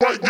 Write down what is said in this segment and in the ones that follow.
What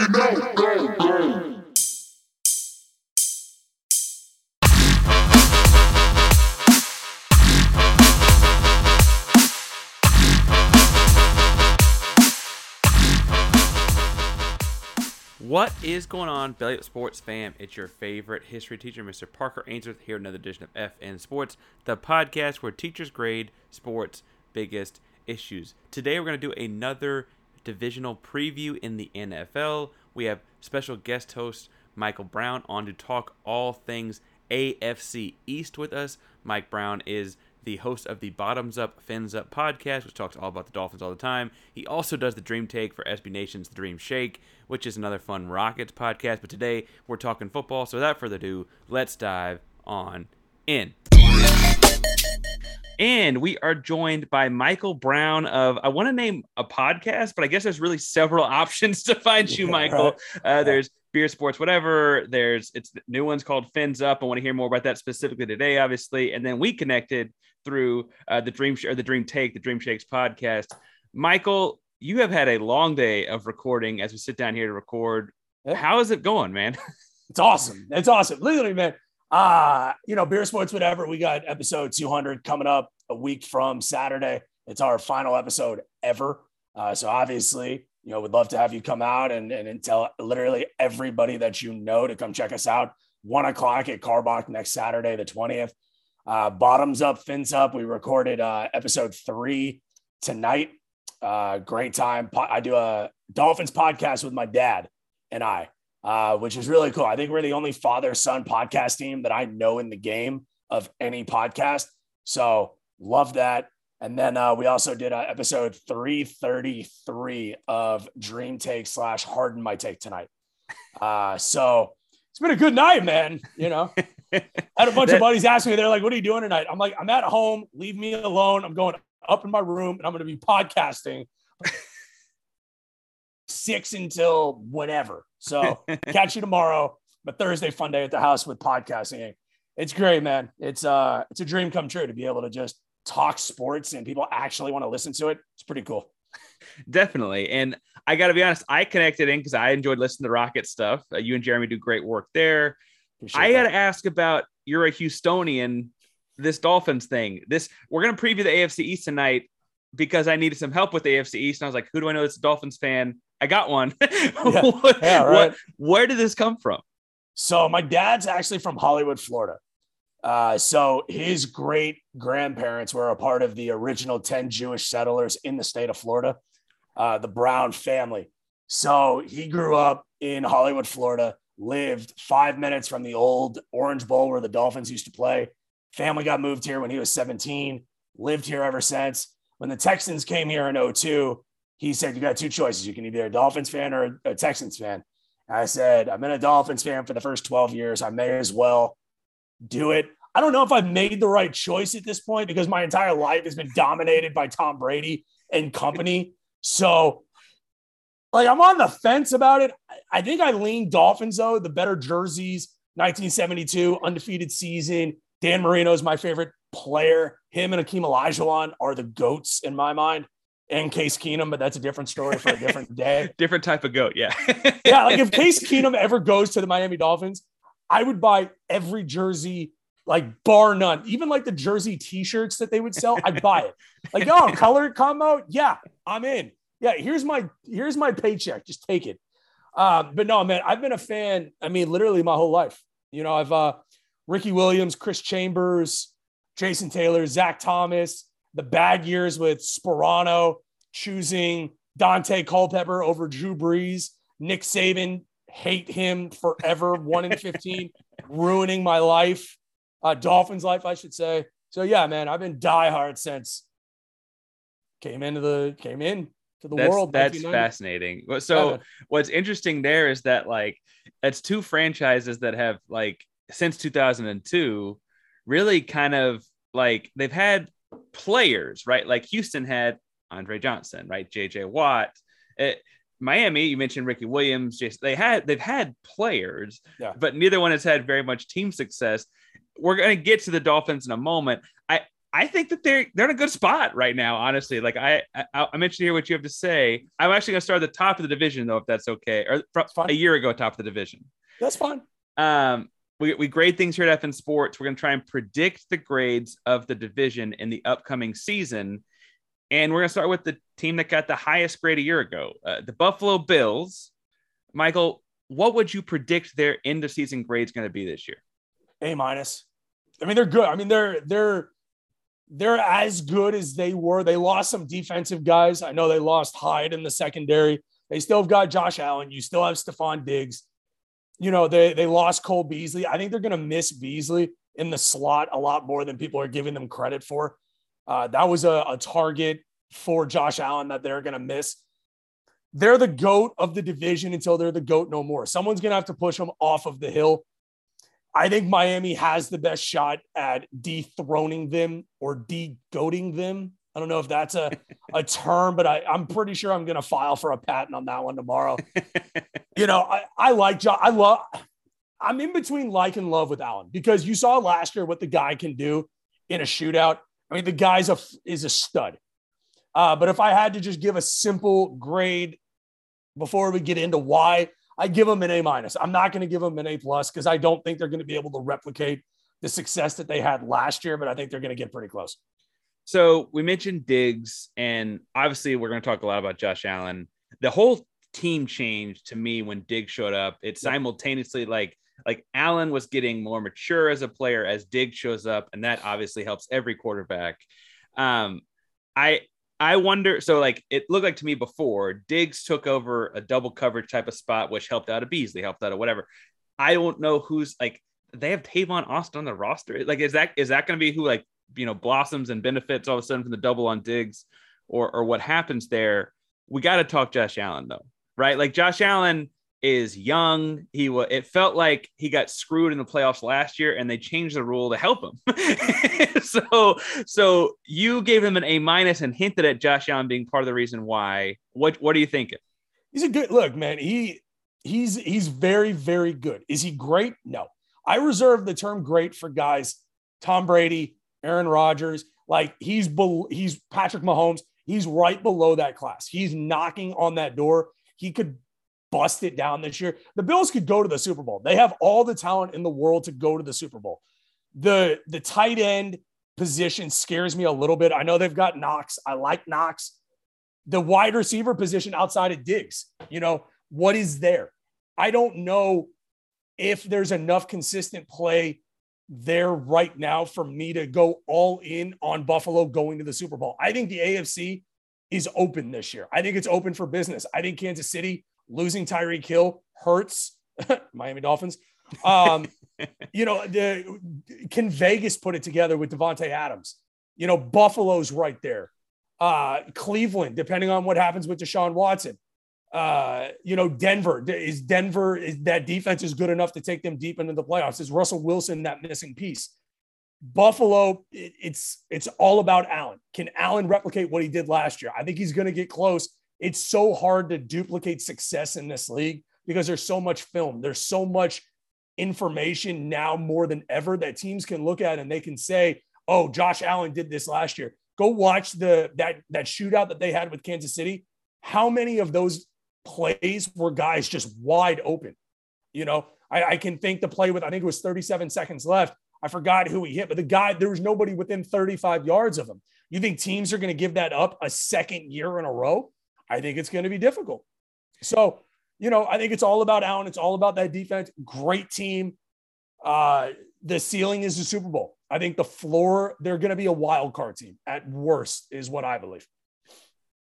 is going on, Belly Up Sports fam? It's your favorite history teacher, Mr. Parker Ainsworth, here another edition of FN Sports, the podcast where teachers grade sports' biggest issues. Today, we're going to do another divisional preview in the NFL. We have special guest host Michael Brown on to talk all things AFC East with us. Mike Brown is the host of the Bottoms Up, Fins Up podcast, which talks all about the Dolphins all the time. He also does the Dream Take for SB Nation's The Dream Shake, which is another fun Rockets podcast. But today we're talking football. So without further ado, let's dive on in. And we are joined by Michael Brown of I want to name a podcast, but I guess there's really several options to find you, Yeah, Michael. right. Uh, there's beer sports, whatever. There's it's new one's called Fins Up. I want to hear more about that specifically today, obviously. And then we connected through uh, the Dream or the Dream Take, the Dream Shakes podcast. Michael, you have had a long day of recording as we sit down here to record. Yeah. How is it going, man? It's awesome. It's awesome. Literally, man. Uh, you know, beer sports, whatever. We got episode 200 coming up a week from Saturday. It's our final episode ever. Uh, so obviously, you know, we'd love to have you come out and, and, and tell literally everybody that you know to come check us out. One o'clock at Karbach next Saturday, the 20th. Uh, bottoms up, fins up. We recorded uh, episode three tonight. Uh, great time. I do a Dolphins podcast with my dad and I uh, which is really cool. I think we're the only father son podcast team that I know in the game of any podcast. So love that. And then uh, we also did uh, episode 333 of Dream Take slash Harden My Take tonight. Uh, so it's been a good night, man. You know, I had a bunch of buddies ask me, they're like, what are you doing tonight? I'm like, I'm at home. Leave me alone. I'm going up in my room and I'm going to be podcasting six until whatever. So catch you tomorrow. But Thursday, fun day at the house with podcasting. It's great, man. It's uh, it's a dream come true to be able to just talk sports and people actually want to listen to it. It's pretty cool. Definitely. And I got to be honest, I connected in because I enjoyed listening to Rocket stuff. Uh, you and Jeremy do great work there. Appreciate I got to ask about you're a Houstonian, this Dolphins thing. This we're going to preview the AFC East tonight because I needed some help with the AFC East. And I was like, who do I know that's a Dolphins fan? I got one. what, Yeah, right. what- where did this come from? So my dad's actually from Hollywood, Florida. Uh, so his great grandparents were a part of the original 10 Jewish settlers in the state of Florida, uh, the Brown family. So he grew up in Hollywood, Florida, lived five minutes from the old Orange Bowl where the Dolphins used to play. Family got moved here when he was 17, lived here ever since. When the Texans came here in 02, he said, You got two choices. You can either a Dolphins fan or a Texans fan. I said, I've been a Dolphins fan for the first 12 years. I may as well do it. I don't know if I've made the right choice at this point because my entire life has been dominated by Tom Brady and company. So, like, I'm on the fence about it. I think I lean Dolphins, though, the better jerseys, 1972, undefeated season. Dan Marino is my favorite player. Him and Akeem Olajuwon are the goats in my mind and Case Keenum, but that's a different story for a different day. different type of goat, yeah. yeah, like if Case Keenum ever goes to the Miami Dolphins, I would buy every jersey, like bar none, even like the jersey T-shirts that they would sell. I'd buy it. Like, oh, color combo, yeah, I'm in. Yeah, here's my here's my paycheck. Just take it. Um, but no, man, I've been a fan. I mean, literally my whole life. You know, I've uh, Ricky Williams, Chris Chambers, Jason Taylor, Zach Thomas the bad years with Sparano choosing Daunte Culpepper over Drew Brees, Nick Saban, hate him forever, one in 15, ruining my life, uh, Dolphins' life, I should say. So, yeah, man, I've been diehard since came into the came in to the that's, world. That's fascinating. So, yeah. what's interesting there is that, like, that's two franchises that have, like, since 2002, really kind of like they've had players, right? Like Houston had Andre Johnson, right? JJ Watt. It, Miami, you mentioned Ricky Williams. Just they had they've had players, yeah. but neither one has had very much team success. We're gonna get to the Dolphins in a moment. I I think that they're they're in a good spot right now. Honestly, like I I, I mentioned here what you have to say. I'm actually gonna start at the top of the division though, if that's okay, or a year ago, top of the division. That's fine. Um, we, we grade things here at FN Sports. We're going to try and predict the grades of the division in the upcoming season. And we're going to start with the team that got the highest grade a year ago, uh, the Buffalo Bills. Michael, what would you predict their end of season grades going to be this year? A minus. I mean, they're good. I mean, they're they're they're as good as they were. They lost some defensive guys. I know they lost Hyde in the secondary. They still have got Josh Allen. You still have Stefon Diggs you know, they they lost Cole Beasley. I think they're going to miss Beasley in the slot a lot more than people are giving them credit for. Uh, that was a, a target for Josh Allen that they're going to miss. They're the goat of the division until they're the goat no more. Someone's going to have to push them off of the hill. I think Miami has the best shot at dethroning them or de-goating them. I don't know if that's a, a term, but I, I'm pretty sure I'm going to file for a patent on that one tomorrow. you know, I, I like John. I love, I'm in between like and love with Allen because you saw last year what the guy can do in a shootout. I mean, the guy's a, is a stud. Uh, but if I had to just give a simple grade before we get into why, I give him an A minus. I'm not going to give him an A plus because I don't think they're going to be able to replicate the success that they had last year, but I think they're going to get pretty close. So we mentioned Diggs, and obviously we're going to talk a lot about Josh Allen. The whole team changed to me when Diggs showed up. It simultaneously like like Allen was getting more mature as a player as Diggs shows up, and that obviously helps every quarterback. Um, I I wonder. So like it looked like to me before Diggs took over a double coverage type of spot, which helped out a Beasley, helped out of whatever. I don't know who's like they have Tavon Austin on the roster. Like, is that is that going to be who like you know blossoms and benefits all of a sudden from the double on Diggs or or what happens there. We got to talk Josh Allen though, right? Like Josh Allen is young. He was. It felt like he got screwed in the playoffs last year, and they changed the rule to help him. so, so you gave him an A minus and hinted at Josh Allen being part of the reason why. What What are you thinking? He's a good look, man. He he's he's very very good. Is he great? No. I reserve the term great for guys Tom Brady, Aaron Rodgers. Like he's be- he's Patrick Mahomes. He's right below that class. He's knocking on that door. He could bust it down this year. The Bills could go to the Super Bowl. They have all the talent in the world to go to the Super Bowl. The the tight end position scares me a little bit. I know they've got Knox. I like Knox. The wide receiver position outside of Diggs, you know, what is there? I don't know if there's enough consistent play there right now for me to go all in on Buffalo going to the Super Bowl. I think the AFC is open this year. I think it's open for business. I think Kansas City losing Tyreek Hill hurts Miami Dolphins. Um, you know, the, can Vegas put it together with Davante Adams? You know, Buffalo's right there. Uh, Cleveland, depending on what happens with Deshaun Watson. Uh, you know, Denver is Denver is that defense is good enough to take them deep into the playoffs. Is Russell Wilson that missing piece? Buffalo, it, it's it's all about Allen. Can Allen replicate what he did last year? I think he's going to get close. It's so hard to duplicate success in this league because there's so much film. There's so much information now more than ever that teams can look at and they can say, "Oh, Josh Allen did this last year." Go watch the that that shootout that they had with Kansas City. How many of those plays were guys just wide open? You know, I, I can think the play with I think it was 37 seconds left I forgot who he hit, but the guy, there was nobody within 35 yards of him. You think teams are going to give that up a second year in a row? I think it's going to be difficult. So, you know, I think it's all about Allen. It's all about that defense. Great team. Uh, the ceiling is the Super Bowl. I think the floor, they're going to be a wild card team at worst, is what I believe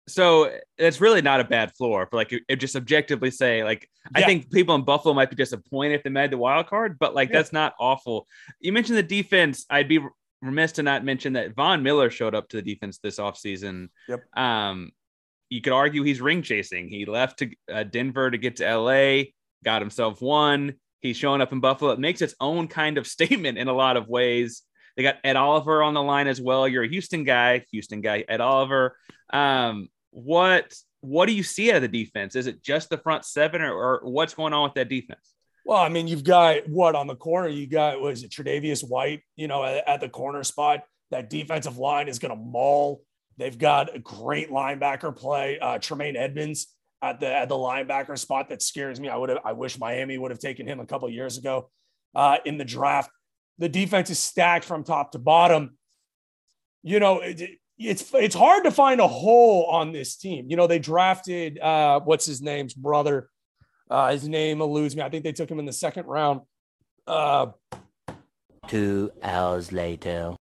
so it's really not a bad floor for like it just objectively say like yeah. I think people in Buffalo might be disappointed if they made the wild card, but like yeah. that's not awful. You mentioned the defense. I'd be remiss to not mention that Von Miller showed up to the defense this offseason. Yep. Um, you could argue he's ring chasing. He left to uh, Denver to get to LA, got himself one. He's showing up in Buffalo. It makes its own kind of statement in a lot of ways. They got Ed Oliver on the line as well. You're a Houston guy, Houston guy, Ed Oliver. Um, what what do you see out of the defense? Is it just the front seven, or, or what's going on with that defense? Well, I mean, you've got what on the corner? You got was it Tre'Davious White? You know, at, at the corner spot, that defensive line is going to maul. They've got a great linebacker play. Uh, Tremaine Edmunds at the at the linebacker spot that scares me. I would have. I wish Miami would have taken him a couple years ago uh, in the draft. The defense is stacked from top to bottom. You know, it, it's it's hard to find a hole on this team. You know, they drafted uh, what's his name's brother. Uh, his name eludes me. I think they took him in the second round. Uh, Two hours later.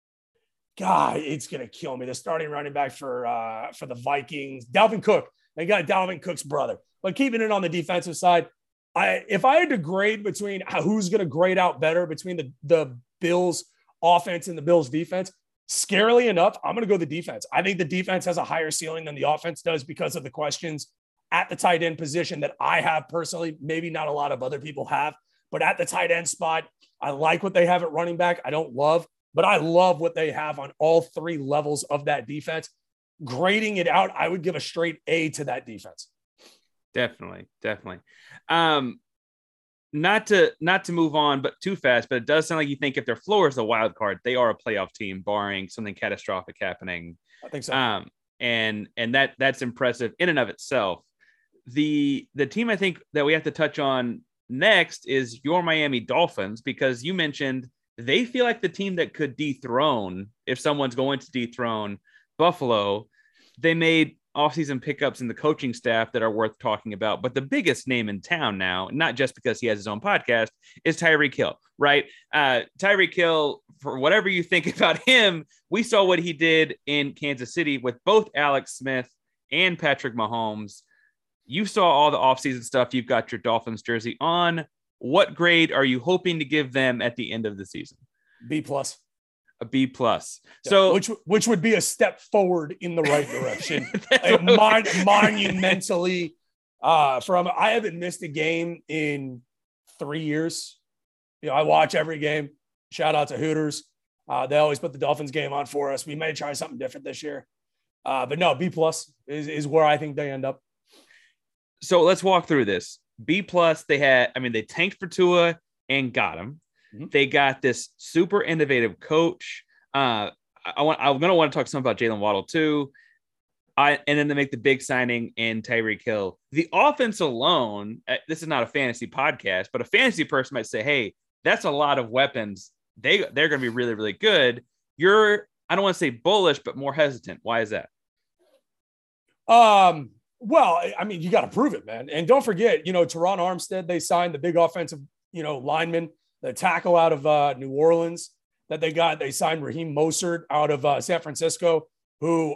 God, it's gonna kill me. The starting running back for uh, for the Vikings, Dalvin Cook. They got Dalvin Cook's brother. But keeping it on the defensive side, I if I had to grade between who's gonna grade out better between the the Bills offense and the Bills defense, Scarily enough, I'm going to go the defense. I think the defense has a higher ceiling than the offense does because of the questions at the tight end position that I have personally. Maybe not a lot of other people have, but at the tight end spot, I like what they have at running back. I don't love, but I love what they have on all three levels of that defense. Grading it out, I would give a straight A to that defense. Definitely, definitely. Um, not to not to move on, but too fast. But it does sound like you think if their floor is a wild card, they are a playoff team, barring something catastrophic happening. I think so. Um, and and that that's impressive in and of itself. The the team I think that we have to touch on next is your Miami Dolphins because you mentioned they feel like the team that could dethrone if someone's going to dethrone Buffalo. They made offseason pickups in the coaching staff that are worth talking about. But the biggest name in town now, not just because he has his own podcast, is Tyreek Hill, right? Uh, Tyreek Hill, for whatever you think about him, we saw what he did in Kansas City with both Alex Smith and Patrick Mahomes. You saw all the offseason stuff. You've got your Dolphins jersey on. What grade are you hoping to give them at the end of the season? B plus a B plus. So which which would be a step forward in the right direction, mon- monumentally. Uh, from I haven't missed a game in three years. You know, I watch every game. Shout out to Hooters. Uh, they always put the Dolphins game on for us. We may try something different this year. Uh, but no, B plus is, is where I think they end up. So let's walk through this. B plus, they had, I mean, they tanked for Tua and got him. Mm-hmm. They got this super innovative coach. Uh, I want. I'm gonna want to talk some about Jalen Waddle too. I and then they make the big signing in Tyreek Hill. The offense alone. Uh, this is not a fantasy podcast, but a fantasy person might say, "Hey, that's a lot of weapons. They they're going to be really really good." You're I don't want to say bullish, but more hesitant. Why is that? Um. Well, I mean, you got to prove it, man. And don't forget, you know, Terron Armstead. They signed the big offensive, you know, lineman the tackle out of uh, New Orleans that they got. They signed Raheem Mostert out of uh, San Francisco, who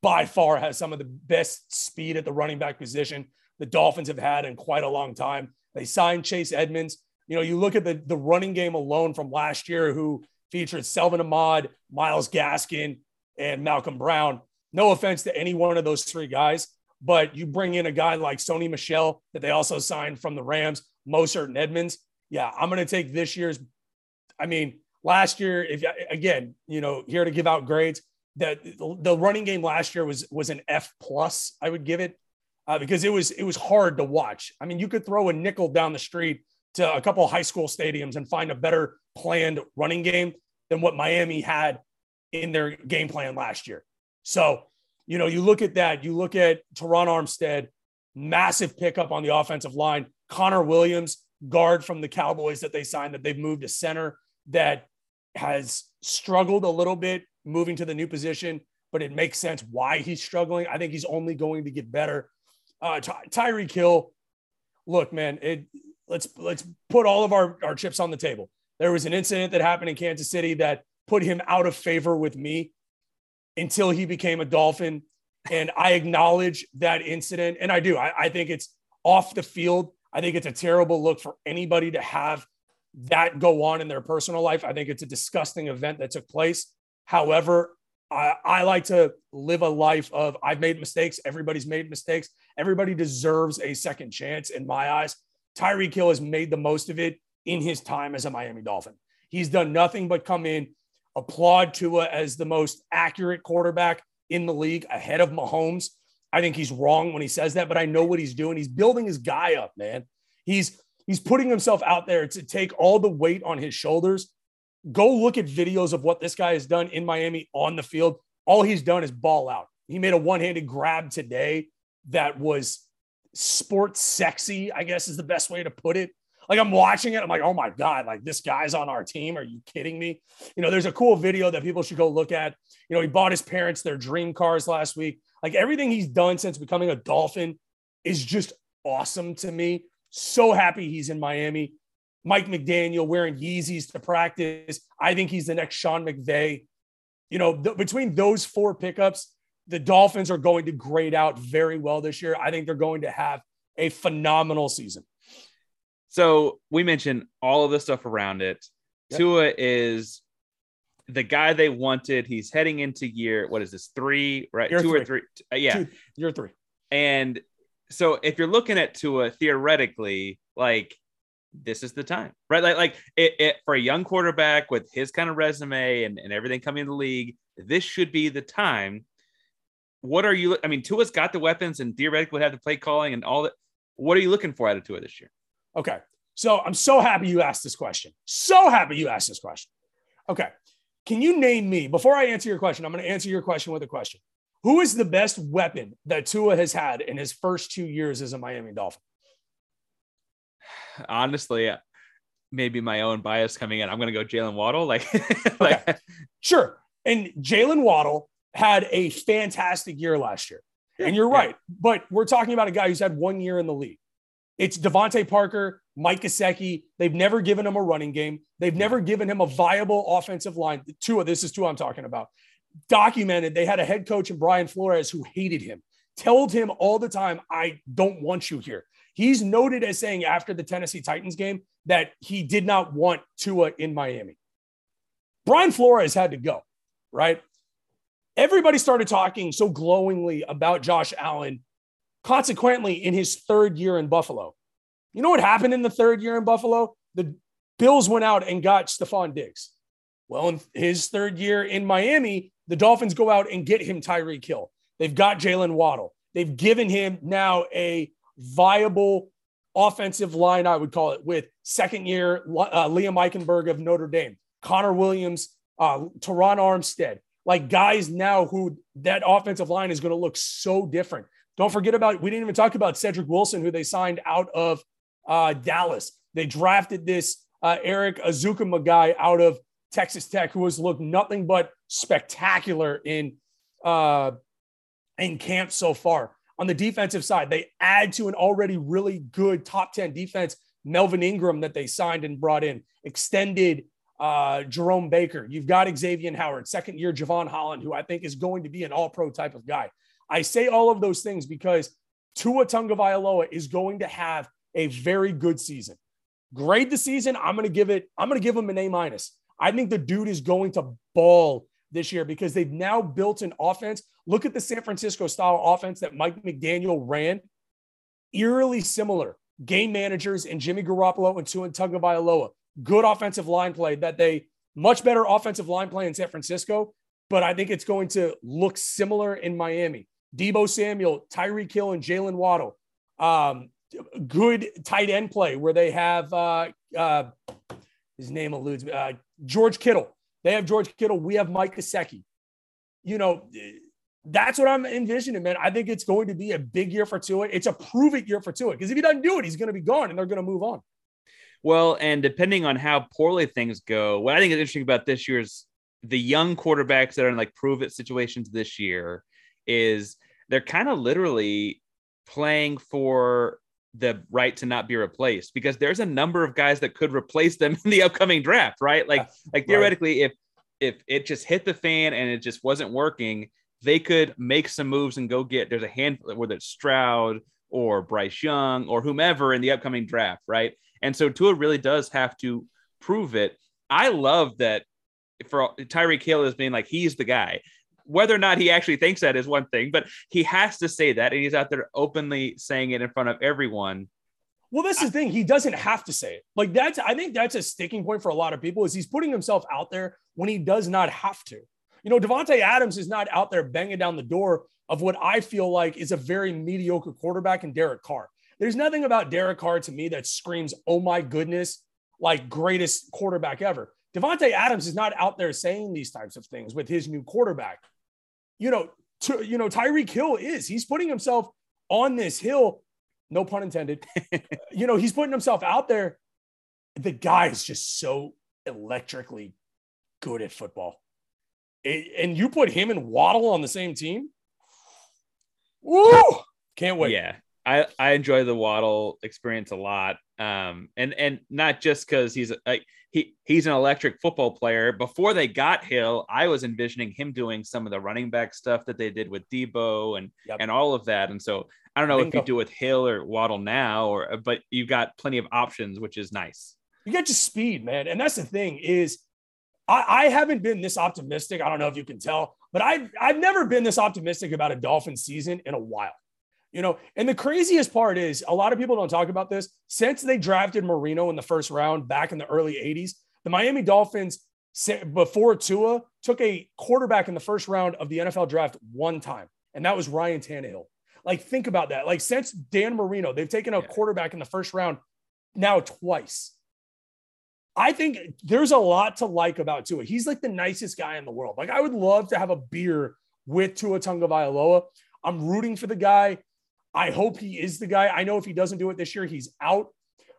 by far has some of the best speed at the running back position the Dolphins have had in quite a long time. They signed Chase Edmonds. You know, you look at the, the running game alone from last year, who featured Salvon Ahmed, Myles Gaskin, and Malcolm Brown. No offense to any one of those three guys, but you bring in a guy like Sony Michel that they also signed from the Rams, Mostert and Edmonds. Yeah, I'm going to take this year's. I mean, last year, if again, you know, here to give out grades, that the running game last year was was an F plus. I would give it uh, because it was it was hard to watch. I mean, you could throw a nickel down the street to a couple high school stadiums and find a better planned running game than what Miami had in their game plan last year. So, you know, you look at that, you look at Terron Armstead, massive pickup on the offensive line, Connor Williams, guard from the Cowboys that they signed that they've moved to center that has struggled a little bit moving to the new position, but it makes sense why he's struggling. I think he's only going to get better. Uh, Ty- Tyreek look, man, it, let's let's put all of our, our chips on the table. There was an incident that happened in Kansas City that put him out of favor with me until he became a Dolphin. And I acknowledge that incident. And I do. I, I think it's off the field. I think it's a terrible look for anybody to have that go on in their personal life. I think it's a disgusting event that took place. However, I, I, like to live a life of I've made mistakes. Everybody's made mistakes. Everybody deserves a second chance in my eyes. Tyreek Hill has made the most of it in his time as a Miami Dolphin. He's done nothing but come in, applaud Tua as the most accurate quarterback in the league ahead of Mahomes. I think he's wrong when he says that, but I know what he's doing. He's building his guy up, man. He's he's putting himself out there to take all the weight on his shoulders. Go look at videos of what this guy has done in Miami on the field. All he's done is ball out. He made a one-handed grab today that was sports sexy, I guess is the best way to put it. Like I'm watching it, I'm like, oh my God, like this guy's on our team. Are you kidding me? You know, there's a cool video that people should go look at. You know, he bought his parents their dream cars last week. Like everything he's done since becoming a Dolphin is just awesome to me. So happy he's in Miami. Mike McDaniel wearing Yeezys to practice. I think he's the next Sean McVay. You know, th- between those four pickups, the Dolphins are going to grade out very well this year. I think they're going to have a phenomenal season. So we mentioned all of the stuff around it. Yep. Tua is the guy they wanted. He's heading into year, what is this, three, right? Year Two three. or three. Uh, yeah. Year three. And so if you're looking at Tua theoretically, like this is the time, right? Like, like it, it, for a young quarterback with his kind of resume and, and everything coming in the league, this should be the time what are you? I mean, Tua's got the weapons and theoretically would have the play calling and all that. What are you looking for out of Tua this year? Okay. So I'm so happy you asked this question. So happy you asked this question. Okay. Can you name me, before I answer your question, I'm going to answer your question with a question. Who is the best weapon that Tua has had in his first two years as a Miami Dolphin? Honestly, maybe my own bias coming in. I'm going to go Jalen Waddle. Like, like okay. sure. And Jalen Waddle had a fantastic year last year. Yeah, and you're right. Yeah. But we're talking about a guy who's had one year in the league. It's DeVante Parker, Mike Gesicki. They've never given him a running game. They've never given him a viable offensive line. Two of this is two I'm talking about. Documented, they had a head coach in Brian Flores who hated him, told him all the time, I don't want you here. He's noted as saying after the Tennessee Titans game that he did not want Tua in Miami. Brian Flores had to go, right? everybody started talking so glowingly about Josh Allen, consequently, in his third year in Buffalo. You know what happened in the third year in Buffalo? The Bills went out and got Stefon Diggs. Well, in his third year in Miami, the Dolphins go out and get him Tyreek Hill. They've got Jalen Waddle. They've given him now a viable offensive line, I would call it, with second year uh, Liam Eichenberg of Notre Dame, Connor Williams, uh, Terron Armstead, like guys now who that offensive line is going to look so different. Don't forget about, we didn't even talk about Cedric Wilson, who they signed out of uh, Dallas. They drafted this uh, Erik Ezukanma guy out of Texas Tech, who has looked nothing but spectacular in uh, in camp so far. On the defensive side, they add to an already really good top 10 defense, Melvin Ingram, that they signed and brought in, extended uh, Jerome Baker. You've got Xavier Howard, second year Jevon Holland, who I think is going to be an all pro type of guy. I say all of those things because Tua Tagovailoa is going to have a very good season. Grade the season. I'm going to give it, I'm going to give him an A minus. I think the dude is going to ball this year because they've now built an offense Look at the San Francisco style offense that Mike McDaniel ran. Eerily similar game managers and Jimmy Garoppolo and Tua Tagovailoa. Good offensive line play that they much better offensive line play in San Francisco, but I think it's going to look similar in Miami. Deebo Samuel, Tyreek Hill, and Jalen Waddle. Um, good tight end play where they have uh, uh, his name eludes me. Uh, George Kittle. They have George Kittle. We have Mike Gesicki. You know, that's what I'm envisioning, man. I think it's going to be a big year for Tua. It's a prove it year for Tua because if he doesn't do it, he's going to be gone and they're going to move on. Well, and depending on how poorly things go, what I think is interesting about this year's the young quarterbacks that are in like prove it situations this year is they're kind of literally playing for the right to not be replaced because there's a number of guys that could replace them in the upcoming draft, right? Like, like theoretically, right. if if it just hit the fan and it just wasn't working, they could make some moves and go get. There's a handful, whether it's Stroud or Bryce Young or whomever in the upcoming draft, right? And so Tua really does have to prove it. I love that for Tyreek Hill as being like he's the guy. Whether or not he actually thinks that is one thing, but he has to say that, and he's out there openly saying it in front of everyone. Well, that's the thing. He doesn't have to say it. Like that's, I think that's a sticking point for a lot of people. Is he's putting himself out there when he does not have to. You know, Davante Adams is not out there banging down the door of what I feel like is a very mediocre quarterback in Derek Carr. There's nothing about Derek Carr to me that screams, "Oh my goodness!" like greatest quarterback ever. Davante Adams is not out there saying these types of things with his new quarterback you know, to, you know, Tyreek Hill is. He's putting himself on this hill, no pun intended. you know, he's putting himself out there. The guy is just so electrically good at football. It, and you put him and Waddle on the same team. Woo! Can't wait. Yeah. I, I enjoy the Waddle experience a lot. Um, and and not just because he's like he he's an electric football player. Before they got Hill, I was envisioning him doing some of the running back stuff that they did with Deebo and yep. and all of that. And so I don't know Bingo. if you do with Hill or Waddle now, or but you've got plenty of options, which is nice. You get just speed, man, and that's the thing is. I, I haven't been this optimistic. I don't know if you can tell, but I've I've never been this optimistic about a Dolphin season in a while. You know, and the craziest part is a lot of people don't talk about this. Since they drafted Marino in the first round back in the early 80s, the Miami Dolphins, before Tua, took a quarterback in the first round of the NFL draft one time, and that was Ryan Tannehill. Like, think about that. Like, since Dan Marino, they've taken a quarterback in the first round now twice. I think there's a lot to like about Tua. He's like the nicest guy in the world. Like, I would love to have a beer with Tua Tagovailoa. I'm rooting for the guy. I hope he is the guy. I know if he doesn't do it this year, he's out.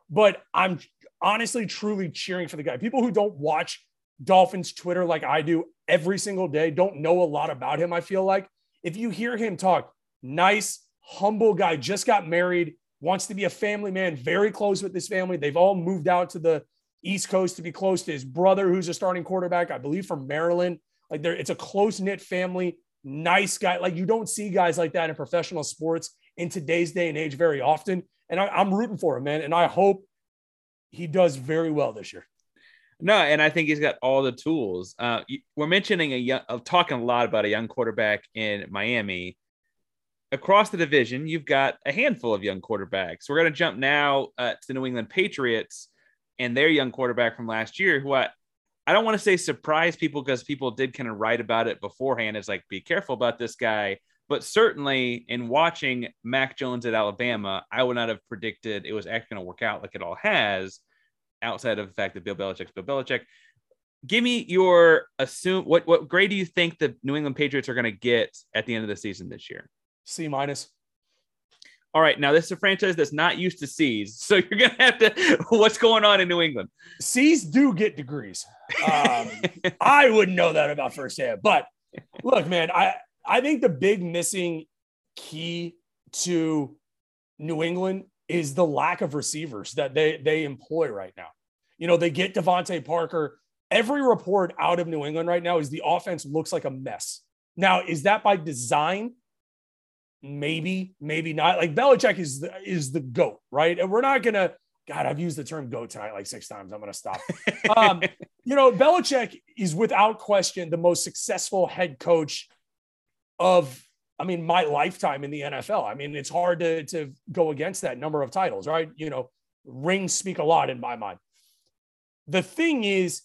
But I'm honestly, truly cheering for the guy. People who don't watch Dolphins Twitter like I do every single day don't know a lot about him. I feel like if you hear him talk, nice, humble guy, just got married, wants to be a family man, very close with his family. They've all moved out to the East Coast to be close to his brother, who's a starting quarterback, I believe from Maryland. Like there, it's a close knit family, nice guy. Like you don't see guys like that in professional sports in today's day and age very often. And I, am rooting for him, man. And I hope he does very well this year. No, and I think he's got all the tools. Uh, we're mentioning a young, uh, talking a lot about a young quarterback in Miami. Across the division, you've got a handful of young quarterbacks. We're going to jump now uh, to the New England Patriots and their young quarterback from last year, who I, I don't want to say surprise people because people did kind of write about it beforehand. It's like, be careful about this guy. But certainly in watching Mac Jones at Alabama, I would not have predicted it was actually going to work out like it all has, outside of the fact that Bill Belichick's Bill Belichick. Give me your assume what what grade do you think the New England Patriots are going to get at the end of the season this year? C minus. All right, now this is a franchise that's not used to C's, so you're gonna have to. What's going on in New England? C's do get degrees. Um, I wouldn't know that about firsthand, but look, man, I I think the big missing key to New England is the lack of receivers that they they employ right now. You know, they get DeVante Parker. Every report out of New England right now is the offense looks like a mess. Now, is that by design? Maybe, maybe not. Like Belichick is the, is the goat, right? And we're not gonna. God, I've used the term "goat" tonight like six times. I'm gonna stop. um, you know, Belichick is without question the most successful head coach of I mean, my lifetime in the NFL. I mean, it's hard to, to go against that number of titles, right? You know, rings speak a lot in my mind. The thing is,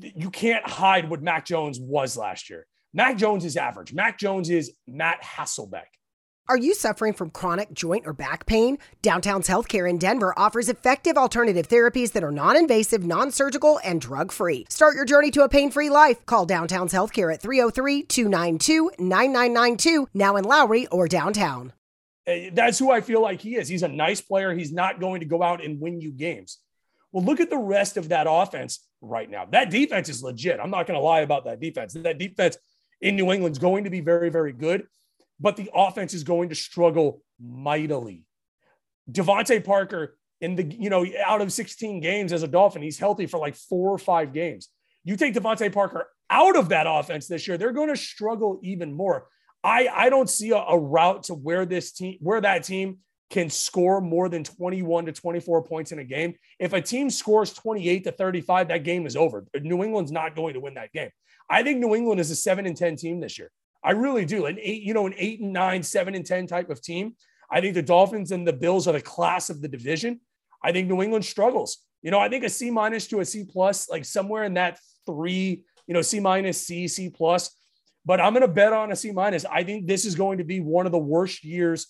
you can't hide what Mac Jones was last year. Mac Jones is average. Mac Jones is Matt Hasselbeck. Are you suffering from chronic joint or back pain? Downtown's Healthcare in Denver offers effective alternative therapies that are non invasive, non surgical, and drug free. Start your journey to a pain free life. Call Downtown's Healthcare at 303 292 9992, now in Lowry or downtown. Uh, that's who I feel like he is. He's a nice player. He's not going to go out and win you games. Well, look at the rest of that offense right now. That defense is legit. I'm not going to lie about that defense. That defense in New England's going to be very, very good but the offense is going to struggle mightily. DeVante Parker in the, you know, out of 16 games as a Dolphin, he's healthy for like four or five games. You take DeVante Parker out of that offense this year, they're going to struggle even more. I, I don't see a, a route to where this team, where that team can score more than 21 to 24 points in a game. If a team scores 28 to 35, that game is over. New England's not going to win that game. I think New England is a 7 and 10 team this year. I really do. An eight, you know, an eight and nine, seven and 10 type of team. I think the Dolphins and the Bills are the class of the division. I think New England struggles. You know, I think a C minus to a C plus, like somewhere in that three, you know, C minus, C, C plus. But I'm going to bet on a C minus. I think this is going to be one of the worst years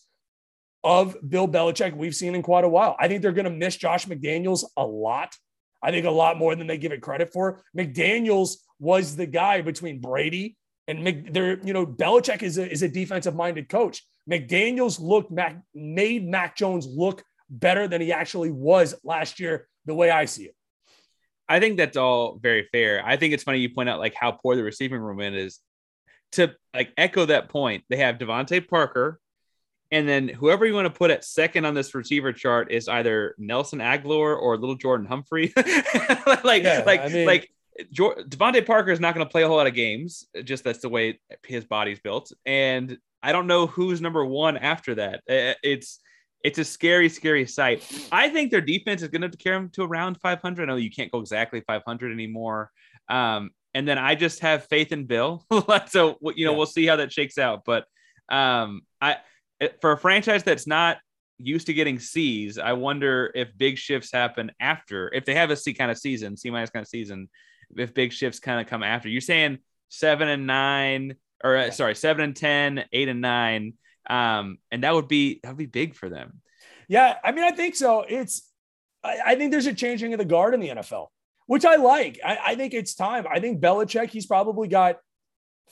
of Bill Belichick we've seen in quite a while. I think they're going to miss Josh McDaniels a lot. I think a lot more than they give it credit for. McDaniels was the guy between Brady and Mc, they're, you know, Belichick is a, is a defensive minded coach. McDaniels looked, Mac, made Mac Jones look better than he actually was last year, the way I see it. I think that's all very fair. I think it's funny you point out like how poor the receiving room is. To like echo that point, they have DeVante Parker, and then whoever you want to put at second on this receiver chart is either Nelson Agholor or Little Jordan Humphrey. like, yeah, like, I mean, like DeVante Parker is not going to play a whole lot of games. Just that's the way his body's built, and I don't know who's number one after that. It's it's a scary, scary sight. I think their defense is going to carry them to around 500. I know you can't go exactly 500 anymore. Um, and then I just have faith in Bill. so you know yeah. we'll see how that shakes out. But um, I for a franchise that's not used to getting C's, I wonder if big shifts happen after if they have a C kind of season, C minus kind of season if big shifts kind of come after. You're saying seven and nine, or uh, sorry, seven and ten, eight and nine, um, and that would be that would be big for them. Yeah, I mean, I think so. It's I, I think there's a changing of the guard in the NFL, which I like. I, I think it's time. I think Belichick, he's probably got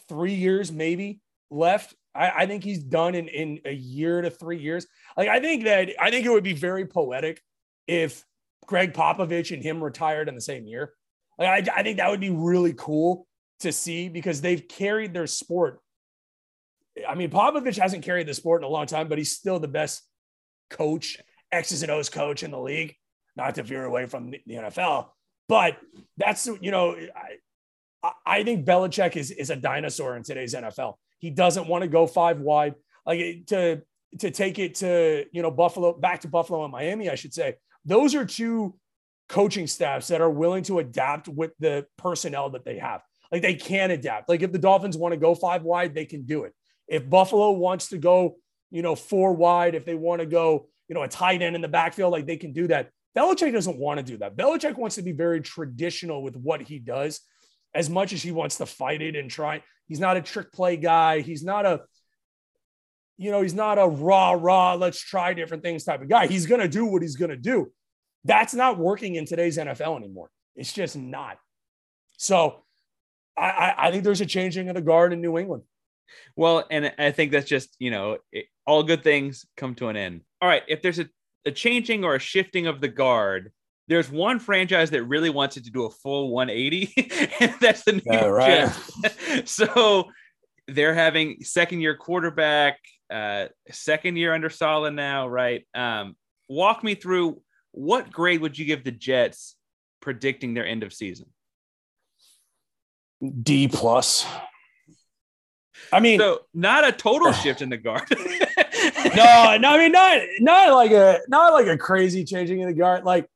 three years maybe left. I, I think he's done in in a year to three years. Like I think that I think it would be very poetic if Gregg Popovich and him retired in the same year. Like, I, I think that would be really cool to see because they've carried their sport. I mean, Popovich hasn't carried the sport in a long time, but he's still the best coach, X's and O's coach in the league. Not to veer away from the NFL, but that's you know, I, I think Belichick is is a dinosaur in today's NFL. He doesn't want to go five wide, like to to take it to you know Buffalo back to Buffalo and Miami, I should say. Those are two coaching staffs that are willing to adapt with the personnel that they have. Like they can adapt. Like if the Dolphins want to go five wide, they can do it. If Buffalo wants to go, you know, four wide, if they want to go, you know, a tight end in the backfield, like they can do that. Belichick doesn't want to do that. Belichick wants to be very traditional with what he does as much as he wants to fight it and try. He's not a trick play guy. He's not a, you know, he's not a raw, raw, let's try different things type of guy. He's going to do what he's going to do. That's not working in today's NFL anymore. It's just not. So I, I think there's a changing of the guard in New England. Well, and I think that's just, you know, it, all good things come to an end. All right. If there's a, a changing or a shifting of the guard, there's one franchise that really wants it to do a full 180, and that's the New yeah, York. Jets. so they're having second year quarterback, uh, second year under Saleh now, right? Um, walk me through what grade would you give the Jets predicting their end of season? D plus. I mean, so not a total shift in the guard. no, no, I mean not not like a not like a crazy changing in the guard. Like,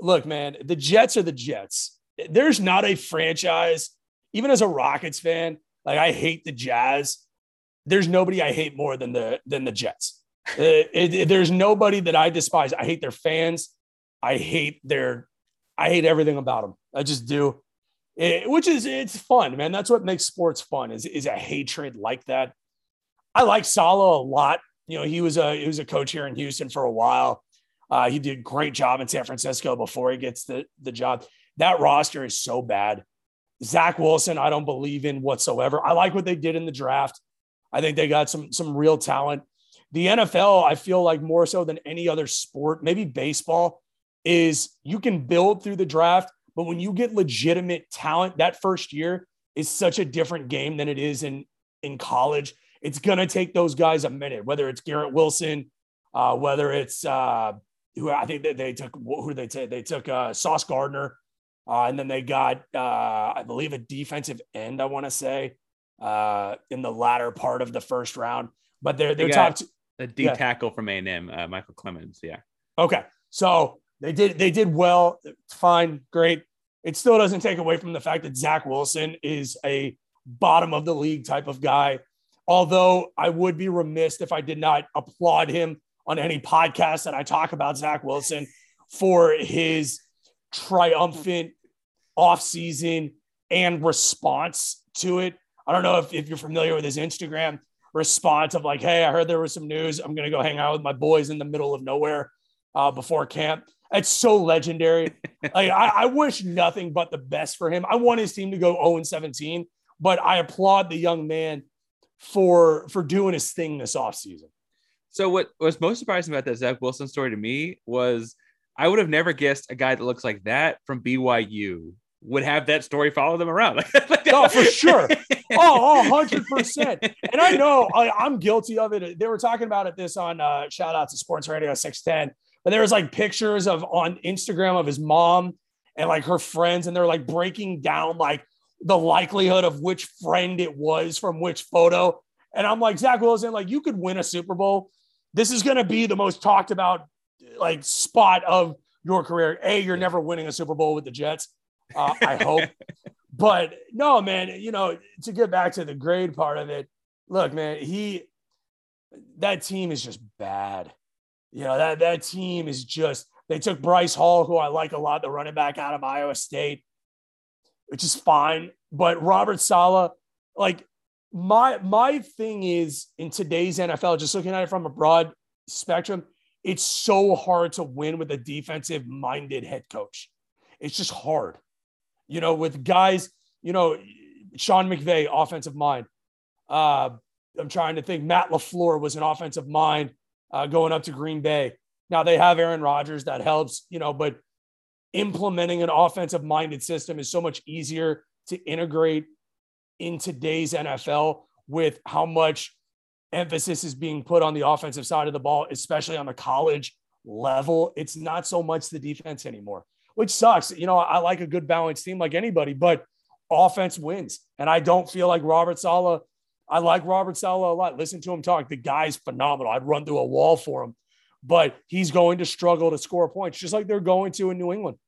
look, man, the Jets are the Jets. There's not a franchise, even as a Rockets fan, Like I hate the Jazz. There's nobody I hate more than the than the Jets. It, it, there's nobody that I despise. I hate their fans. I hate their. I hate everything about them. I just do. It, which is it's fun, man. That's what makes sports fun. Is is a hatred like that. I like Saleh a lot. You know, he was a he was a coach here in Houston for a while. Uh, he did a great job in San Francisco before he gets the the job. That roster is so bad. Zach Wilson, I don't believe in whatsoever. I like what they did in the draft. I think they got some some real talent. The NFL, I feel like more so than any other sport, maybe baseball, is you can build through the draft, but when you get legitimate talent, that first year is such a different game than it is in in college. It's gonna take those guys a minute, whether it's Garrett Wilson, uh, whether it's uh, who I think that they took who they take? They took uh, Sauce Gardner uh, and then they got, uh, I believe, a defensive end, I want to say, uh, in the latter part of the first round. But they're, they're they top two. A D yeah. tackle from A&M, uh, Micheal Clemons. Yeah. Okay. So they did, they did well. Fine. Great. It still doesn't take away from the fact that Zach Wilson is a bottom of the league type of guy. Although I would be remiss if I did not applaud him on any podcast that I talk about Zach Wilson for his triumphant offseason and response to it. I don't know if, if you're familiar with his Instagram response of like, hey, I heard there was some news. I'm going to go hang out with my boys in the middle of nowhere uh, before camp. It's so legendary. like, I, I wish nothing but the best for him. I want his team to go 0 17, but I applaud the young man for for doing his thing this offseason. So what was most surprising about that Zach Wilson story to me was I would have never guessed a guy that looks like that from BYU would have that story follow them around. oh, for sure. Oh, 100%. And I know I, am guilty of it. They were talking about it this on uh, shout out to Sports Radio 610. But there was like pictures of on Instagram of his mom and like her friends, and they're like breaking down like the likelihood of which friend it was from which photo. And I'm like, Zach Wilson, like you could win a Super Bowl. This is going to be the most talked about like spot of your career. A, you're never winning a Super Bowl with the Jets. Uh, I hope. but no, man, you know, to get back to the grade part of it, look, man, he that team is just bad. You know, that that team is just they took Breece Hall, who I like a lot, the running back out of Iowa State, which is fine. But Robert Saleh, like my my thing is in today's NFL, just looking at it from a broad spectrum, it's so hard to win with a defensive minded head coach. It's just hard. You know, with guys, you know, Sean McVay, offensive mind. Uh, I'm trying to think. Matt LaFleur was an offensive mind uh, going up to Green Bay. Now they have Aaron Rodgers that helps, you know, but implementing an offensive minded system is so much easier to integrate in today's NFL with how much emphasis is being put on the offensive side of the ball, especially on the college level. It's not so much the defense anymore, which sucks. You know, I like a good balanced team like anybody, but offense wins. And I don't feel like Robert Saleh. I like Robert Saleh a lot. Listen to him talk. The guy's phenomenal. I'd run through a wall for him, but he's going to struggle to score points, just like they're going to in New England.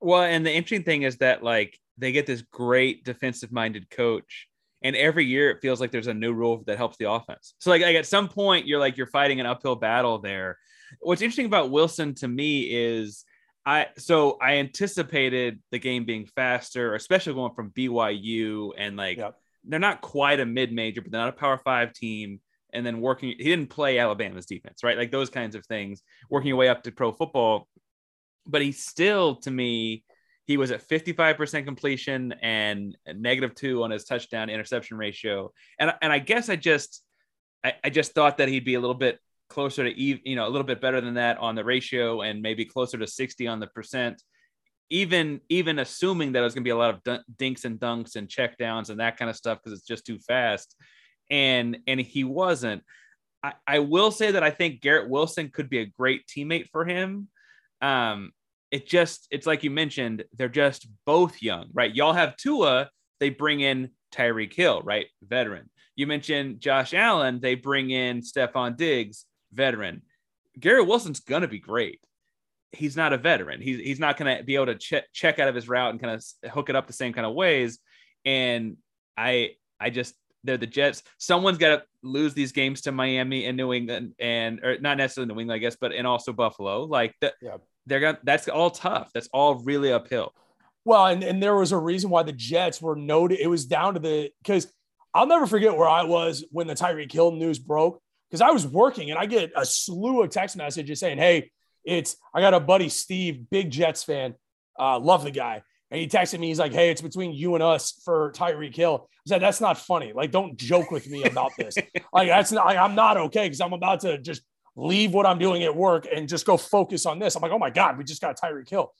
Well, and the interesting thing is that like they get this great defensive minded coach and every year it feels like there's a new rule that helps the offense. So like, like at some point you're like you're fighting an uphill battle there. What's interesting about Wilson to me is I so I anticipated the game being faster, especially going from BYU and like yep. they're not quite a mid major, but they're not a Power Five team. And then working, he didn't play Alabama's defense, right? Like those kinds of things. Working your way up to pro football, but he still, to me, he was at 55% completion and negative two on his touchdown interception ratio. And, and I guess I just, I, I just thought that he'd be a little bit closer to, even, you know, a little bit better than that on the ratio and maybe closer to 60 on the percent. Even, even assuming that it was going to be a lot of dinks and dunks and check downs and that kind of stuff because it's just too fast. And, and he wasn't. I, I will say that I think Garrett Wilson could be a great teammate for him. Um, it just it's like you mentioned, they're just both young, right? Y'all have Tua, they bring in Tyreek Hill, right? Veteran. You mentioned Josh Allen, they bring in Stefon Diggs, veteran. Garrett Wilson's gonna be great. He's not a veteran. He's he's not gonna be able to check check out of his route and kind of hook it up the same kind of ways. And I I just they're the Jets. Someone's got to lose these games to Miami and New England, and or not necessarily New England, I guess, but and also Buffalo. Like the, Yeah. they're gonna. That's all tough. That's all really uphill. Well, and, and there was a reason why the Jets were noted. It was down to the because I'll never forget where I was when the Tyreek Hill news broke because I was working and I get a slew of text messages saying, "Hey, it's I got a buddy Steve, big Jets fan, uh, love the guy." And he texted me. He's like, "Hey, it's between you and us for Tyreek Hill." I said, "That's not funny. Like, don't joke with me about this. like, that's not. Like, I'm not okay because I'm about to just leave what I'm doing at work and just go focus on this." I'm like, "Oh my god, we just got Tyreek Hill."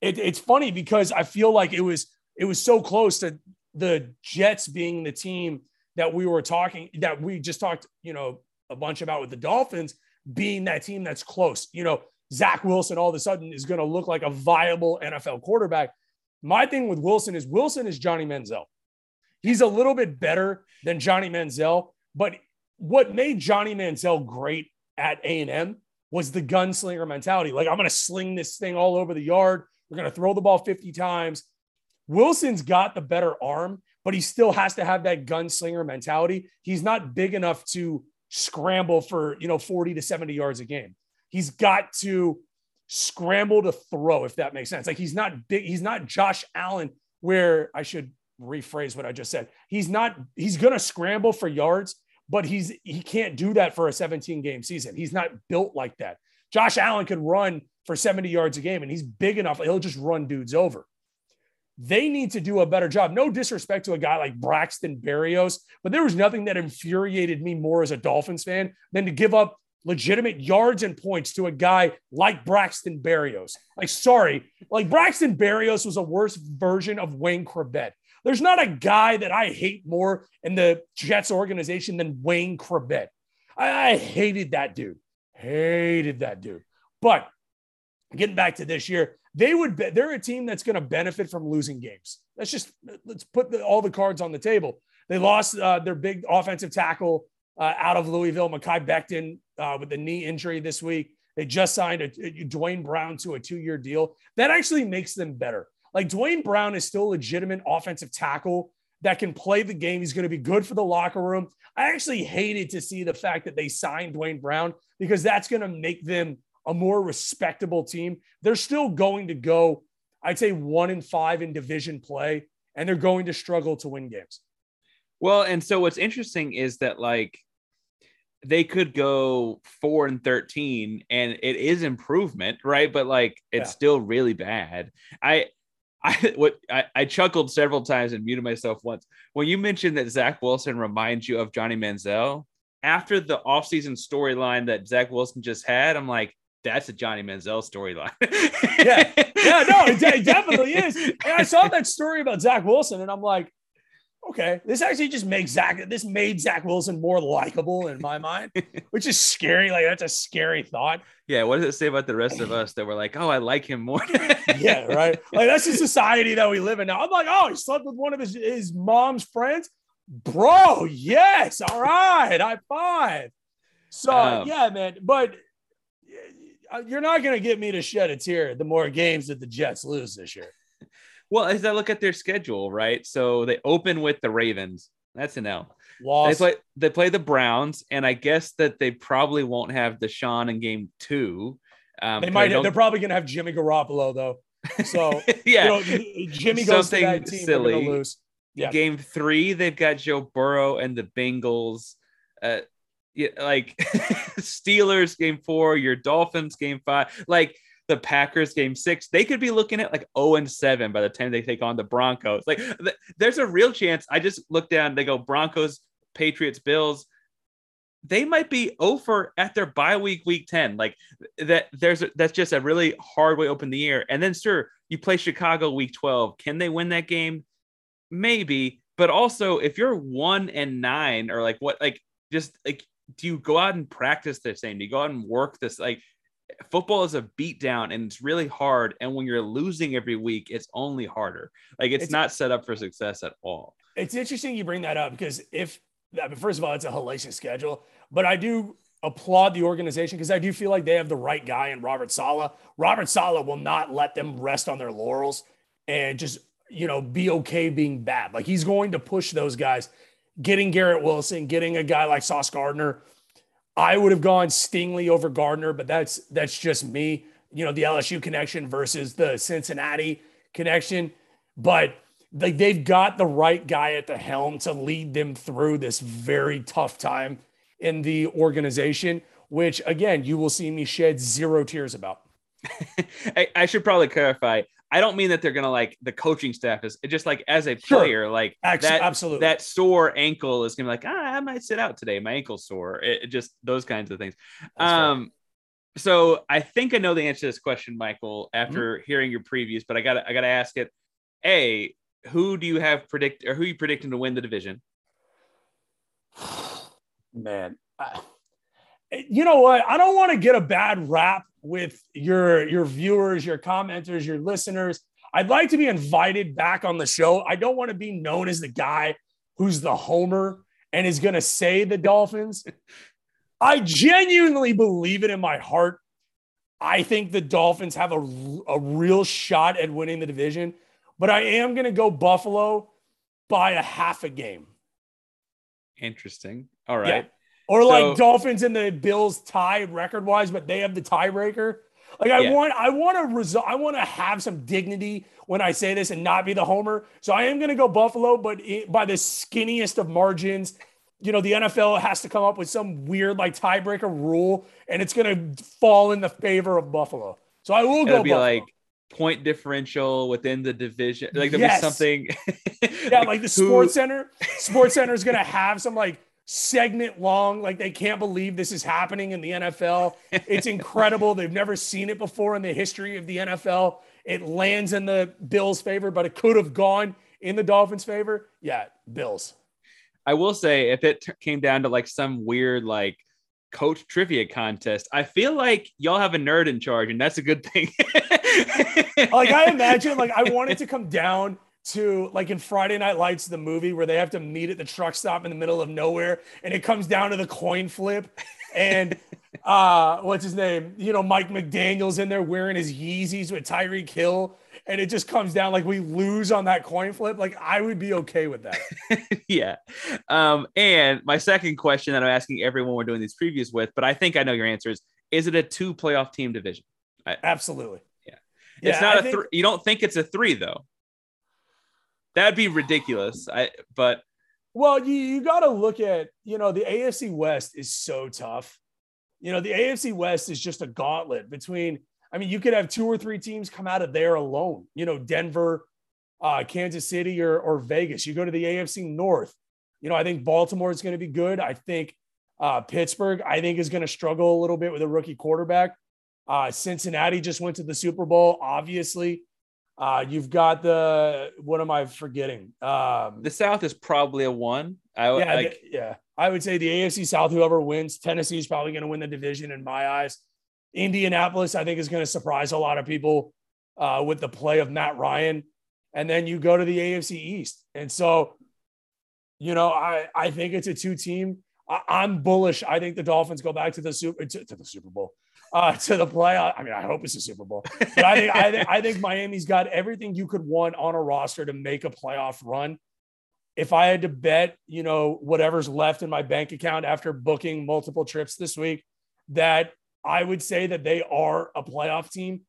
It, it's funny because I feel like it was it was so close to the Jets being the team that we were talking that we just talked, you know, a bunch about with the Dolphins being that team that's close. You know, Zach Wilson all of a sudden is going to look like a viable NFL quarterback. My thing with Wilson is Wilson is Johnny Manziel. He's a little bit better than Johnny Manziel, but what made Johnny Manziel great at A&M was the gunslinger mentality. Like I'm going to sling this thing all over the yard. We're going to throw the ball 50 times. Wilson's got the better arm, but he still has to have that gunslinger mentality. He's not big enough to scramble for, you know, 40 to 70 yards a game. He's got to scramble to throw, if that makes sense. Like he's not big, he's not Josh Allen, where I should rephrase what I just said. He's not, he's gonna scramble for yards, but he's he can't do that for a 17 game season. He's not built like that. Josh Allen could run for 70 yards a game and he's big enough, he'll just run dudes over. They need to do a better job. No disrespect to a guy like Braxton Berrios, but there was nothing that infuriated me more as a Dolphins fan than to give up legitimate yards and points to a guy like Braxton Berrios. Like, sorry, like Braxton Berrios was a worse version of Wayne Chrebet. There's not a guy that I hate more in the Jets organization than Wayne Chrebet. I, I hated that dude. Hated that dude. But getting back to this year, they would be, they're a team that's going to benefit from losing games. Let's just let's put the, all the cards on the table. They lost uh, their big offensive tackle uh, out of Louisville, Mekhi Becton, uh, with the knee injury this week. They just signed a, a Duane Brown to a two-year deal. That actually makes them better. Like Duane Brown is still a legitimate offensive tackle that can play the game. He's going to be good for the locker room. I actually hated to see the fact that they signed Duane Brown because that's going to make them a more respectable team. They're still going to go, I'd say, one in five in division play, and they're going to struggle to win games. Well, and so what's interesting is that like they could go four and 13 and it is improvement, right? But like it's Yeah. still really bad. I I what I, I chuckled several times and muted myself once when you mentioned that Zach Wilson reminds you of Johnny Manziel. After the offseason storyline that Zach Wilson just had, I'm like, that's a Johnny Manziel storyline. Yeah. Yeah, no, it, it definitely is. And I saw that story about Zach Wilson, and I'm like, okay, this actually just makes Zach, this made Zach Wilson more likable in my mind, which is scary. Like, that's a scary thought. yeah. What does it say about the rest of us that we're like, oh, I like him more? Yeah, right. Like, that's the society that we live in now. I'm like, oh, he slept with one of his, his mom's friends. Bro, yes. All right. High five. So, Um, yeah, man. But you're not going to get me to shed a tear the more games that the Jets lose this year. Well, as I look at their schedule, right? So they open with the Ravens. That's an L. They Lost. play they play the Browns, and I guess that they probably won't have Deshaun in game two. Um, They might. They're probably going to have Jimmy Garoppolo though. So yeah. you know, Jimmy goes to Something that team. Silly. to lose. Yeah. Game three, they've got Joe Burrow and the Bengals. Uh, like Steelers game four, your Dolphins game five, like the Packers game six. They could be looking at like 0 and 7 by the time they take on the Broncos. Like th- there's a real chance. I just look down, they go Broncos, Patriots, Bills. They might be over at their bye week, week 10. Like that, there's a, that's just a really hard way open the year. And then, sure, you play Chicago week 12. Can they win that game? maybe but also if you're one and nine or like what like just like do you go out and practice the same do you go out and work this like football is a beat down and it's really hard and when you're losing every week it's only harder like it's, It's- not set up for success at all It's interesting you bring that up because if, I mean, first of all, it's a hellacious schedule, but I do applaud the organization because I do feel like they have the right guy in Robert Saleh. Robert Saleh will not let them rest on their laurels and just, you know, be okay being bad. Like he's going to push those guys. Getting Garrett Wilson, getting a guy like Sauce Gardner. I would have gone Stingley over Gardner, but that's that's just me. You know, the LSU connection versus the Cincinnati connection. But like they've got the right guy at the helm to lead them through this very tough time in the organization, which again, you will see me shed zero tears about. I, I, should probably clarify. I don't mean that they're gonna like the coaching staff is just like as a player, sure. like that absolutely that sore ankle is gonna be like, ah, I might sit out today. My ankle's sore. It, it just those kinds of things. That's um right. so I think I know the answer to this question, Michael, after mm-hmm. hearing your previews, but I gotta I gotta ask it. A, who do you have predict or who you predicting to win the division? Man, I, you know what? I don't want to get a bad rap with your your viewers, your commenters, your listeners. I'd like to be invited back on the show. I don't want to be known as the guy who's the homer and is going to say the Dolphins. I genuinely believe it in my heart. I think the Dolphins have a, a real shot at winning the division, but I am going to go Buffalo by a half a game. Interesting. All right. Yeah. Or like so, Dolphins and the Bills tie record wise, but they have the tiebreaker. Like I yeah. want, I want to result. I want to have some dignity when I say this and not be the homer. So I am going to go Buffalo, but it, by the skinniest of margins. You know, the NFL has to come up with some weird like tiebreaker rule, and it's going to fall in the favor of Buffalo. So I will It'll go. Be Buffalo. like point differential within the division. Like there'll yes. be something. yeah, like the Sports Center. Sports Center is going to have some like segment long. Like they can't believe this is happening in the NFL. It's incredible. They've never seen it before in the history of the NFL. It lands in the Bills' favor, but it could have gone in the Dolphins' favor. Yeah, Bills. I will say, if it t- came down to like some weird like coach trivia contest, I feel like y'all have a nerd in charge, and that's a good thing. like I imagine, like I wanted to come down to like in Friday Night Lights, the movie where they have to meet at the truck stop in the middle of nowhere, and it comes down to the coin flip, and uh, what's his name? You know, Mike McDaniel's in there wearing his Yeezys with Tyreek Hill, and it just comes down like we lose on that coin flip. Like I would be okay with that. yeah. Um, and my second question that I'm asking everyone we're doing these previews with, but I think I know your answer is: Is it a two playoff team division? I, Absolutely. Yeah. It's yeah, not I a think- three. You don't think it's a three though. That'd be ridiculous. I but well, you you got to look at you know the AFC West is so tough. You know the AFC West is just a gauntlet between. I mean, you could have two or three teams come out of there alone. You know, Denver, uh, Kansas City, or or Vegas. You go to the AFC North. You know, I think Baltimore is going to be good. I think uh, Pittsburgh, I think, is going to struggle a little bit with a rookie quarterback. Uh, Cincinnati just went to the Super Bowl, obviously. Uh, you've got the what am I forgetting? Um, the South is probably a one. I yeah, like, the, yeah. I would say the AFC South. Whoever wins, Tennessee is probably going to win the division in my eyes. Indianapolis, I think, is going to surprise a lot of people uh, with the play of Matt Ryan. And then you go to the AFC East, and so you know, I I think it's a two team. I, am bullish. I think the Dolphins go back to the super to, to the Super Bowl uh, to the playoff. I mean, I hope it's a Super Bowl, but I think I think I think Miami's got everything you could want on a roster to make a playoff run. If I had to bet, you know, whatever's left in my bank account after booking multiple trips this week, that I would say that they are a playoff team.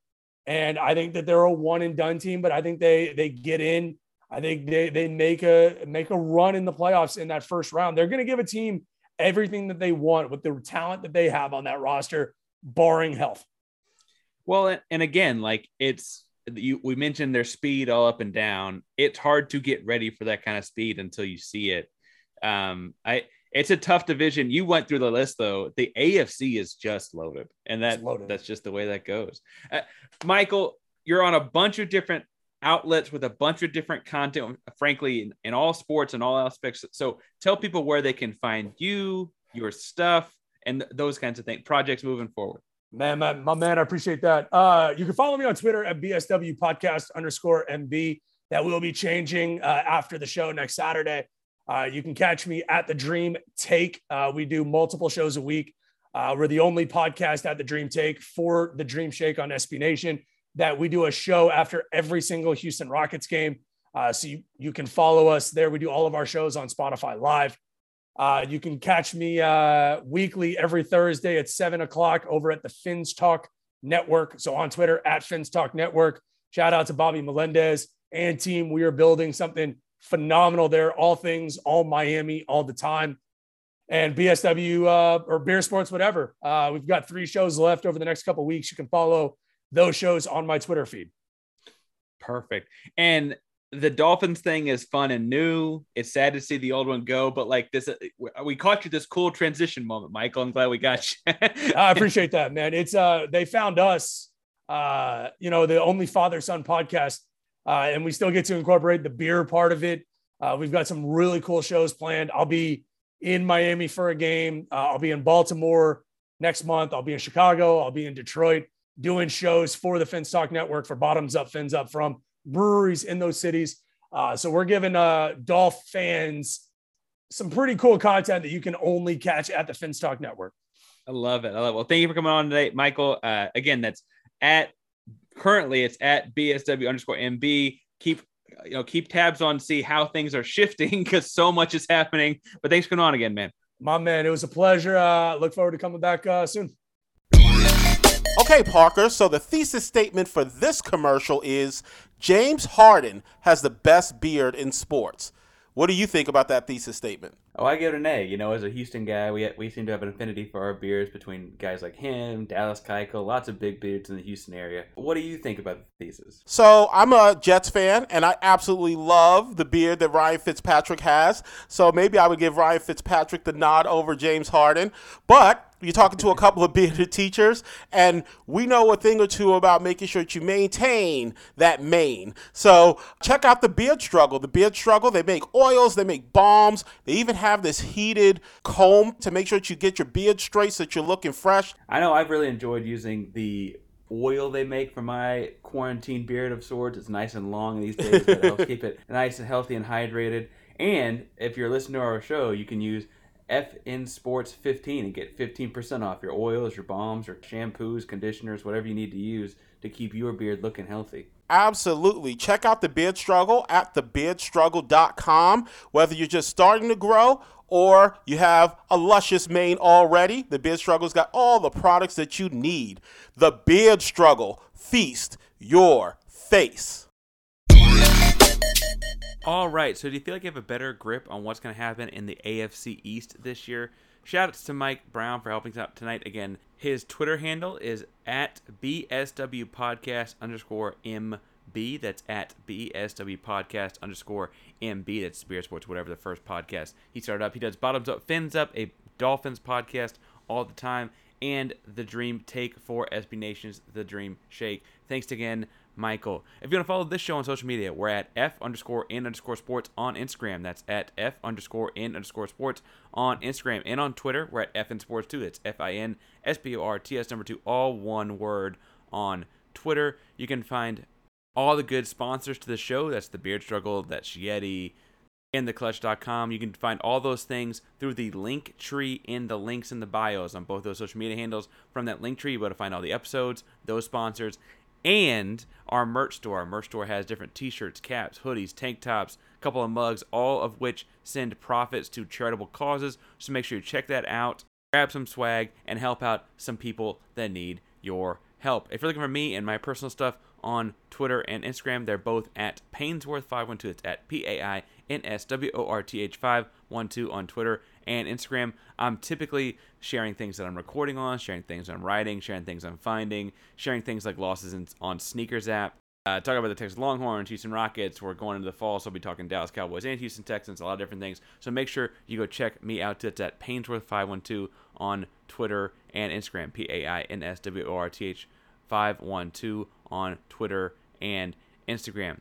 And I think that they're a one and done team, but I think they they get in. I think they they make a make a run in the playoffs in that first round. They're going to give a team everything that they want with the talent that they have on that roster barring health. Well, and again, like it's you, we mentioned their speed all up and down. It's hard to get ready for that kind of speed until you see it. Um, I it's a tough division. You went through the list though. The AFC is just loaded, and that loaded. that's just the way that goes. Uh, Michael, you're on a bunch of different outlets with a bunch of different content, frankly, in, in all sports and all aspects. So tell people where they can find you, your stuff, and th- those kinds of things, projects moving forward. Man, my, my man, I appreciate that. Uh, you can follow me on Twitter at BSW podcast underscore MB. That will be changing uh, after the show next Saturday. Uh, you can catch me at the Dream Take. Uh, we do multiple shows a week. Uh, we're the only podcast at the Dream Take for the Dream Shake on SB Nation that we do a show after every single Houston Rockets game. Uh, so you, you can follow us there. We do all of our shows on Spotify Live. Uh, you can catch me uh, weekly every Thursday at seven o'clock over at the Fins Talk Network. So on Twitter at Fins Talk Network. Shout out to Bobby Melendez and team. We are building something phenomenal there. All things, all Miami, all the time. And BSW uh, or Beer Sports, whatever. Uh, we've got three shows left over the next couple weeks. You can follow those shows on my Twitter feed. Perfect. And the Dolphins thing is fun and new. It's sad to see the old one go, but like this, uh, we caught you this cool transition moment, Michael. I'm glad we got you. I appreciate that, man. It's uh, they found us, uh, you know, the only father son podcast, uh, and we still get to incorporate the beer part of it. Uh, we've got some really cool shows planned. I'll be in Miami for a game. Uh, I'll be in Baltimore next month. I'll be in Chicago. I'll be in Detroit doing shows for the Fins Talk Network for Bottoms Up Fins Up from breweries in those cities. Uh, so we're giving uh, Dolph fans some pretty cool content that you can only catch at the Fins Talk Network. I love it. I love it. Well, thank you for coming on today, Michael. Uh, again, that's at currently it's at BSW underscore MB. Keep you know keep tabs on see how things are shifting because so much is happening. But thanks for coming on again, man. My man, it was a pleasure. Uh, look forward to coming back uh, soon. Okay, Parker, so the thesis statement for this commercial is James Harden has the best beard in sports. What do you think about that thesis statement? Oh, I give it an A. You know, as a Houston guy, we we seem to have an affinity for our beards between guys like him, Dallas Keuchel, lots of big beards in the Houston area. What do you think about the thesis? So I'm a Jets fan, and I absolutely love the beard that Ryan Fitzpatrick has. So maybe I would give Ryan Fitzpatrick the nod over James Harden. But you're talking to a couple of bearded teachers, and we know a thing or two about making sure that you maintain that mane. So check out the beard struggle. The beard struggle, they make oils, they make balms, they even have this heated comb to make sure that you get your beard straight so that you're looking fresh. I know I've really enjoyed using the oil they make for my quarantine beard of sorts. It's nice and long these days, but it helps keep it nice and healthy and hydrated. And if you're listening to our show, you can use FN Sports 15 and get 15% off your oils, your balms, your shampoos, conditioners, whatever you need to use to keep your beard looking healthy. Absolutely. Check out the Beard Struggle at thebeardstruggle.com. Whether you're just starting to grow or you have a luscious mane already, the Beard Struggle's got all the products that you need. The Beard Struggle. Feast your face. All right. So, do you feel like you have a better grip on what's going to happen in the AFC East this year? Shoutouts to Mike Brown for helping us out tonight. Again, his Twitter handle is at BSW Podcast underscore MB. That's at BSW Podcast underscore MB. That's Beer Sports, whatever the first podcast he started up. He does Bottoms Up, Fins Up, a Dolphins podcast all the time, and the Dream Take for SB Nation's The Dream Shake. Thanks again, Michael. If you want to follow this show on social media, we're at F underscore in underscore sports on Instagram. That's at F underscore in underscore sports on Instagram. And on Twitter, we're at FN Sports 2. That's F I N S P O R T S number 2, all one word on Twitter. You can find all the good sponsors to the show. That's the Beard Struggle, that's Yeti, and the theclutch.com. You can find all those things through the link tree in the links in the bios on both those social media handles. From that link tree, you'll be able to find all the episodes, those sponsors, and our merch store. Our merch store has different t-shirts, caps, hoodies, tank tops, a couple of mugs, all of which send profits to charitable causes. So make sure you check that out, grab some swag, and help out some people that need your help. If you're looking for me and my personal stuff on Twitter and Instagram, they're both at Painsworth512. It's at P A I N S W O R T H 512 on Twitter and Instagram. I'm typically sharing things that I'm recording on, sharing things I'm writing, sharing things I'm finding, sharing things like losses in, on Sneakers app. Uh, talking about the Texas Longhorns, Houston Rockets. We're going into the fall, so I'll be talking Dallas Cowboys and Houston Texans, a lot of different things. So make sure you go check me out. It's at Painsworth512 on Twitter and Instagram. P A I N S W O R T H 512 on Twitter and Instagram.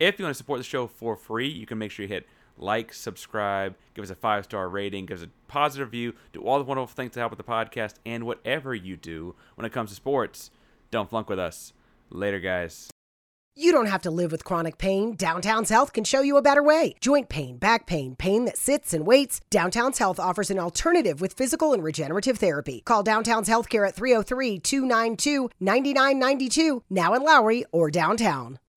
If you want to support the show for free, you can make sure you hit like, subscribe, give us a five star rating, give us a positive review, do all the wonderful things to help with the podcast, and whatever you do when it comes to sports, don't flunk with us. Later, guys. You don't have to live with chronic pain. Downtown's Health can show you a better way. Joint pain, back pain, pain that sits and waits. Downtown's Health offers an alternative with physical and regenerative therapy. Call Downtown's Healthcare at 303 292 9992, now in Lowry or downtown.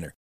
winner.